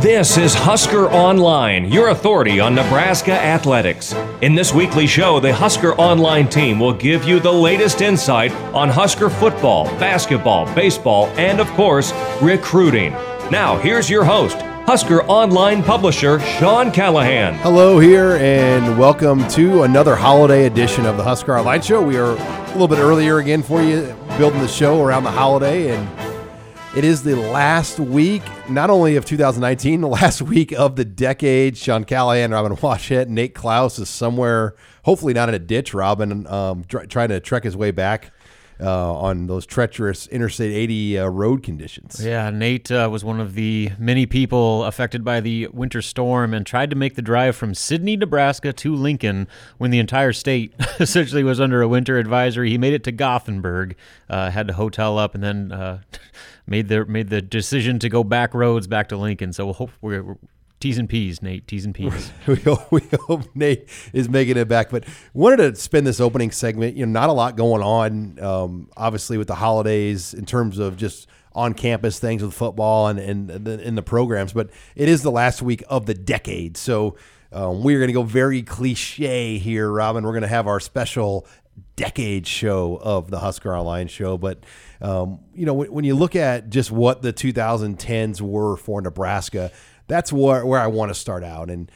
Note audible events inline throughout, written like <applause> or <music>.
This is Husker Online, your authority on Nebraska athletics. In this weekly show, the Husker Online team will give you the latest insight on Husker football, basketball, baseball, and of course, recruiting. Now, here's your host, Husker Online publisher Sean Callahan. Hello, here, and welcome to another holiday edition of the Husker Online Show. We are a little bit earlier again for you, building the show around the holiday, and it is the last week, not only of 2019, the last <laughs> week of the decade. Sean Callahan, Robin Washut, Nate Clouse is somewhere, hopefully not in a ditch, Robin, um, try, trying to trek his way back. Uh, on those treacherous Interstate 80 uh, road conditions. Yeah, Nate uh, was one of the many people affected by the winter storm and tried to make the drive from Sidney, Nebraska to Lincoln when the entire state <laughs> essentially was under a winter advisory. He made it to Gothenburg, uh, had to hotel up, and then uh, <laughs> made the made the decision to go back roads back to Lincoln. So we'll hope we're, we're T's and P's, Nate. T's and P's. <laughs> we, hope, we hope Nate is making it back. But wanted to spend this opening segment. You know, not a lot going on, um, obviously, with the holidays in terms of just on campus things with football and and the, in the programs. But it is the last week of the decade, so. Um, we're going to go very cliche here, Robin. We're going to have our special decade show of the Husker Online show. But, um, you know, when, when, you look at just what the 2010s were for Nebraska, that's where, where I want to start out. And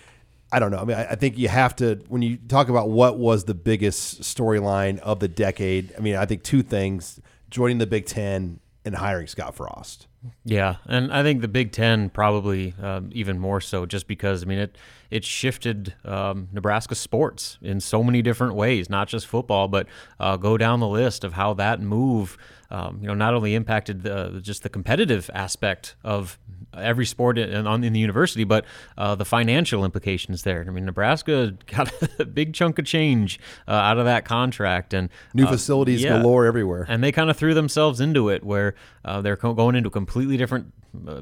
I don't know. I mean, I, I think you have to, when you talk about what was the biggest storyline of the decade, I mean, I think two things joining the Big Ten and hiring Scott Frost. Yeah, and I think the Big Ten probably um, even more so, just because I mean it it shifted um, Nebraska sports in so many different ways, not just football, but uh, go down the list of how that move, um, you know, not only impacted the, just the competitive aspect of every sport in, in, in the university, but uh, the financial implications there. I mean, Nebraska got <laughs> a big chunk of change uh, out of that contract, and new uh, facilities yeah, galore everywhere. And they kind of threw themselves into it, where uh, they're going into a completely different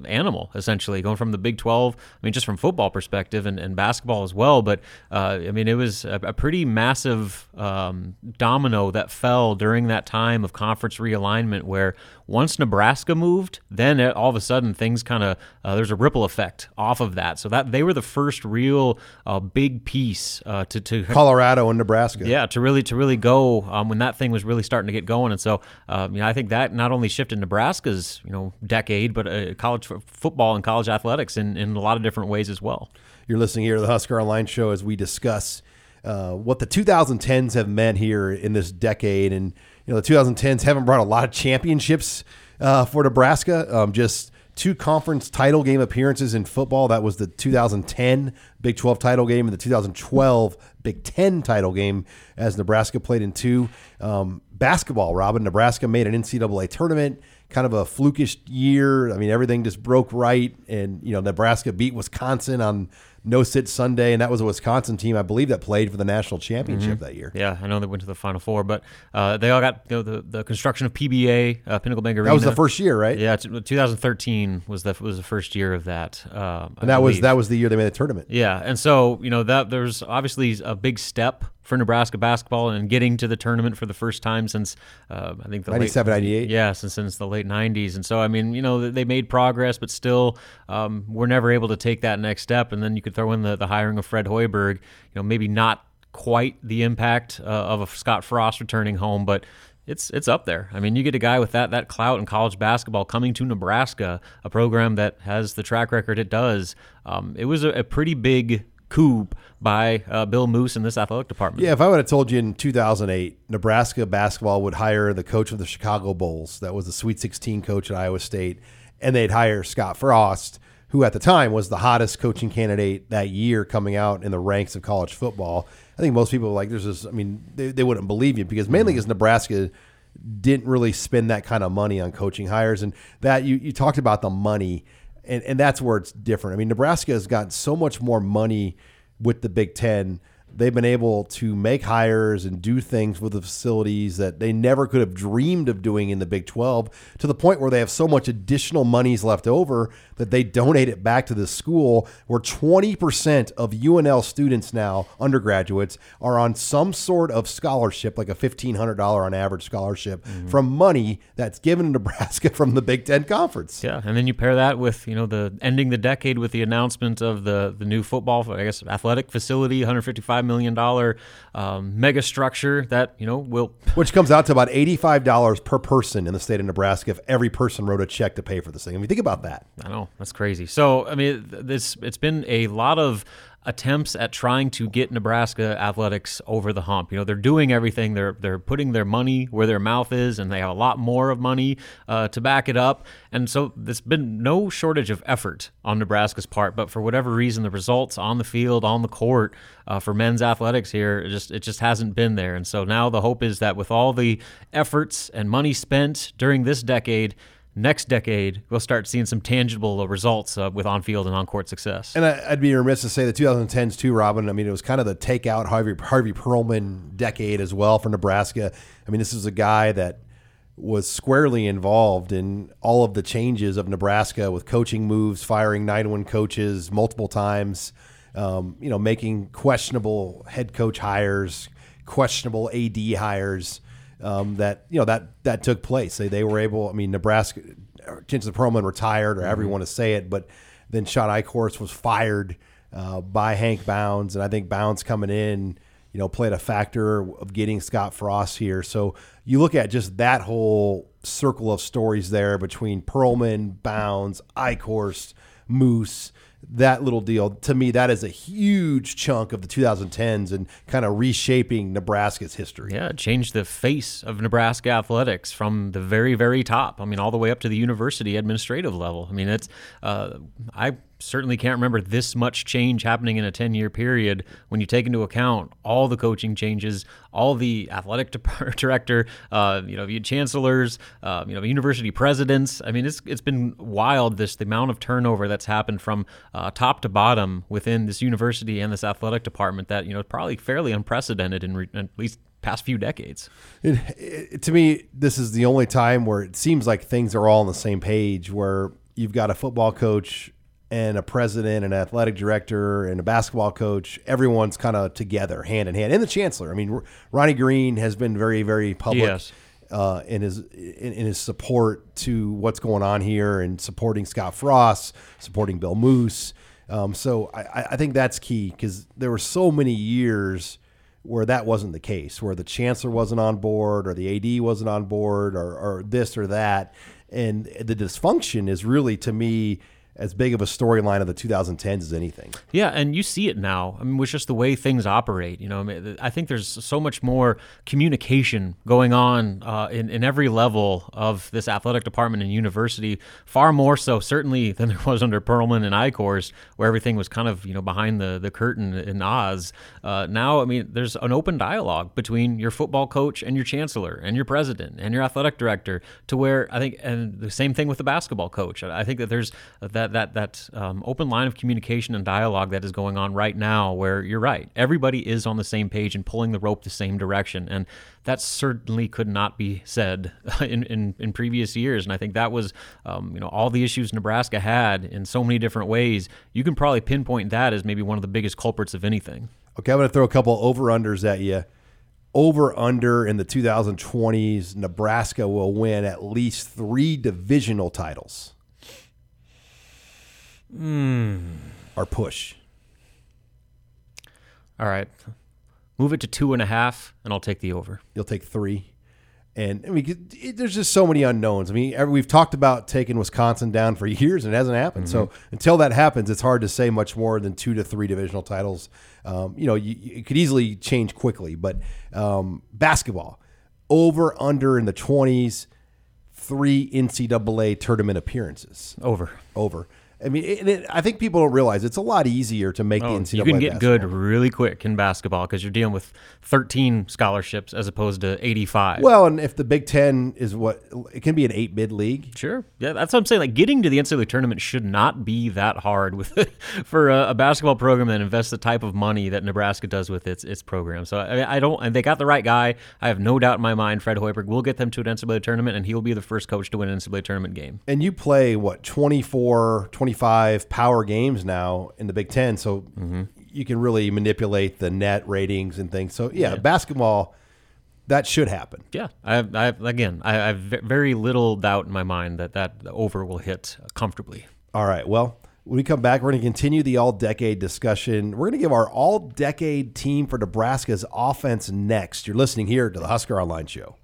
animal essentially going from the Big 12 I mean just from football perspective and, and basketball as well but uh, I mean it was a, a pretty massive um, domino that fell during that time of conference realignment where once Nebraska moved, then it, all of a sudden things kind of uh, there's a ripple effect off of that. So that they were the first real uh, big piece uh, to to <laughs> Colorado and Nebraska. Yeah, to really to really go um, when that thing was really starting to get going. And so um, you know I think that not only shifted Nebraska's you know decade, but college football and college athletics in in a lot of different ways as well. You're listening here to the Husker Online Show as we discuss. Uh, what the 2010s have meant here in this decade, and you know the 2010s haven't brought a lot of championships uh, for Nebraska. Um, just two conference title game appearances in football. That was the 2010 Big 12 title game and the 2012 Big 10 title game as Nebraska played in two. Um, basketball, Robin. Nebraska made an NCAA tournament. Kind of a flukish year. I mean, everything just broke right, and you know Nebraska beat Wisconsin on no sit Sunday, and that was a Wisconsin team, I believe, that played for the national championship mm-hmm. that year. Yeah, I know they went to the Final Four, but uh, they all got you know, the the construction of PBA, uh, Pinnacle Bank Arena. That was the first year, right? Yeah, 2013 was the was the first year of that. Uh, and that was that was the year they made the tournament. Yeah, and so you know that there's obviously a big step for Nebraska basketball and getting to the tournament for the first time since uh, I think the 97, late, 98. Yeah, since, since the late 90s. And so, I mean, you know, they made progress, but still um, we're never able to take that next step. And then you could throw in the, the hiring of Fred Hoiberg, you know, maybe not quite the impact uh, of a Scott Frost returning home, but it's it's up there. I mean, you get a guy with that that clout in college basketball coming to Nebraska, a program that has the track record it does. Um, it was a, a pretty big coup by uh, Bill Moos in this athletic department. Yeah, if I would have told you in 2008, Nebraska basketball would hire the coach of the Chicago Bulls, that was the Sweet 16 coach at Iowa State, and they'd hire Scott Frost, who at the time was the hottest coaching candidate that year coming out in the ranks of college football. I think most people like there's this. I mean, they, they wouldn't believe you because mainly mm-hmm. because Nebraska didn't really spend that kind of money on coaching hires, and that you you talked about the money and and that's where it's different. I mean, Nebraska has gotten so much more money with the Big Ten they've been able to make hires and do things with the facilities that they never could have dreamed of doing in the Big 12 to the point where they have so much additional monies left over that they donate it back to the school where 20% of UNL students now undergraduates are on some sort of scholarship like a $1500 on average scholarship mm-hmm. from money that's given to Nebraska <laughs> from the Big 10 conference. Yeah, and then you pair that with, you know, the ending the decade with the announcement of the the new football I guess athletic facility 155 million dollar um, mega structure that you know will <laughs> which comes out to about eighty five dollars per person in the state of Nebraska if every person wrote a check to pay for this thing. I mean, think about that. I know that's crazy. So I mean, this it's been a lot of attempts at trying to get Nebraska athletics over the hump. You know, they're doing everything. They're they're putting their money where their mouth is, and they have a lot more of money uh, to back it up. And so there's been no shortage of effort on Nebraska's part. But for whatever reason, the results on the field, on the court, uh, for men's athletics here, it just it just hasn't been there. And so now the hope is that with all the efforts and money spent during this decade next decade, we'll start seeing some tangible results uh, with on-field and on-court success. And I, would be remiss to say the 2010s too, Robin. I mean, it was kind of the takeout Harvey Harvey Perlman decade as well for Nebraska. I mean, this is a guy that was squarely involved in all of the changes of Nebraska with coaching moves, firing 9-1 coaches multiple times, um, you know, making questionable head coach hires, questionable AD hires um, that you know that that took place. They they were able. I mean, Nebraska, Chancellor Perlman retired, or you want to say it, but then Shawn Eichorst was fired uh, by Hank Bounds, and I think Bounds coming in, you know, played a factor of getting Scott Frost here. So you look at just that whole circle of stories there between Perlman, Bounds, Eichorst, Moos, that little deal to me that is a huge chunk of the 2010s and kind of reshaping Nebraska's history. Yeah, it changed the face of Nebraska athletics from the very very top. I mean all the way up to the university administrative level. I mean it's uh, I certainly can't remember this much change happening in a 10 year period when you take into account all the coaching changes, all the athletic <laughs> director, uh, you know, you had chancellors, uh, you know, university presidents. I mean, it's it's been wild this the amount of turnover that's happened from uh, top to bottom within this university and this athletic department that you know probably fairly unprecedented in, re- at least past few decades. It, it, to me, this is the only time where it seems like things are all on the same page. Where you've got a football coach and a president, an athletic director, and a basketball coach. Everyone's kind of together, hand in hand, and the chancellor. I mean, Ronnie Green has been very, very public yes. uh, in his in, in, his support to what's going on here and supporting Scott Frost, supporting Bill Moos. Um, so I, I think that's key because there were so many years where that wasn't the case, where the chancellor wasn't on board, or the AD wasn't on board, or, or this or that, and the dysfunction is really to me as big of a storyline of the 2010s as anything. Yeah, and you see it now. I mean, with just the way things operate. You know, I, mean, I think there's so much more communication going on uh, in in every level of this athletic department and university. Far more so, certainly, <laughs> than there was under Perlman and Eichorst, where everything was kind of you know behind the the curtain in Oz. Uh, now, I mean, there's an open dialogue between your football coach and your chancellor and your president and your athletic director, to where I think, and the same thing with the basketball coach. I think that there's that that that that um, open line of communication and dialogue that is going on right now, where you're right, everybody is on the same page and pulling the rope the same direction, and that certainly could not be said <laughs> in, in, in previous years. And I think that was, um, you know, all the issues Nebraska had in so many different ways. You can probably pinpoint that as maybe one of the biggest culprits of anything. Okay, I'm going to throw a couple over unders at you over under in the 2020s, Nebraska will win at least three divisional titles. Mm. Or push. All right. Move it to two and a half, and I'll take the over. You'll take three. And I mean, it, there's just so many unknowns. I mean, we've talked about taking Wisconsin down for <laughs> years, and it hasn't happened. Mm-hmm. So until that happens, it's hard to say much more than two to three divisional titles. Um, you know, you, it could easily change quickly. But um, basketball, over under in the 20s, three NCAA tournament appearances. Over. Over. I mean, it, it, I think people don't realize it's a lot easier to make Oh, the NCAA. you can get basketball. good really quick in basketball because you're dealing with 13 scholarships as opposed to 85. Well, and if the Big Ten is what it can be an eight bid league. Sure. Yeah, that's what I'm saying. Like getting to the NCAA tournament should not be that hard with <laughs> for a, a basketball program that invests the type of money that Nebraska does with its its program. So I, I don't. And they got the right guy. I have no doubt in my mind. Fred Hoiberg will get them to an NCAA tournament, and he will be the first coach to win an NCAA tournament game. And you play what 24, 25 power games now in the Big Ten, so Mm-hmm. you can really manipulate the net ratings and things. So yeah, basketball that should happen. Yeah, I, I again, I, I have very little doubt in my mind that that over will hit comfortably. All right. Well, when we come back, we're going to continue the all decade discussion. We're going to give our all decade team for Nebraska's offense next. You're listening here to the Husker Online Show.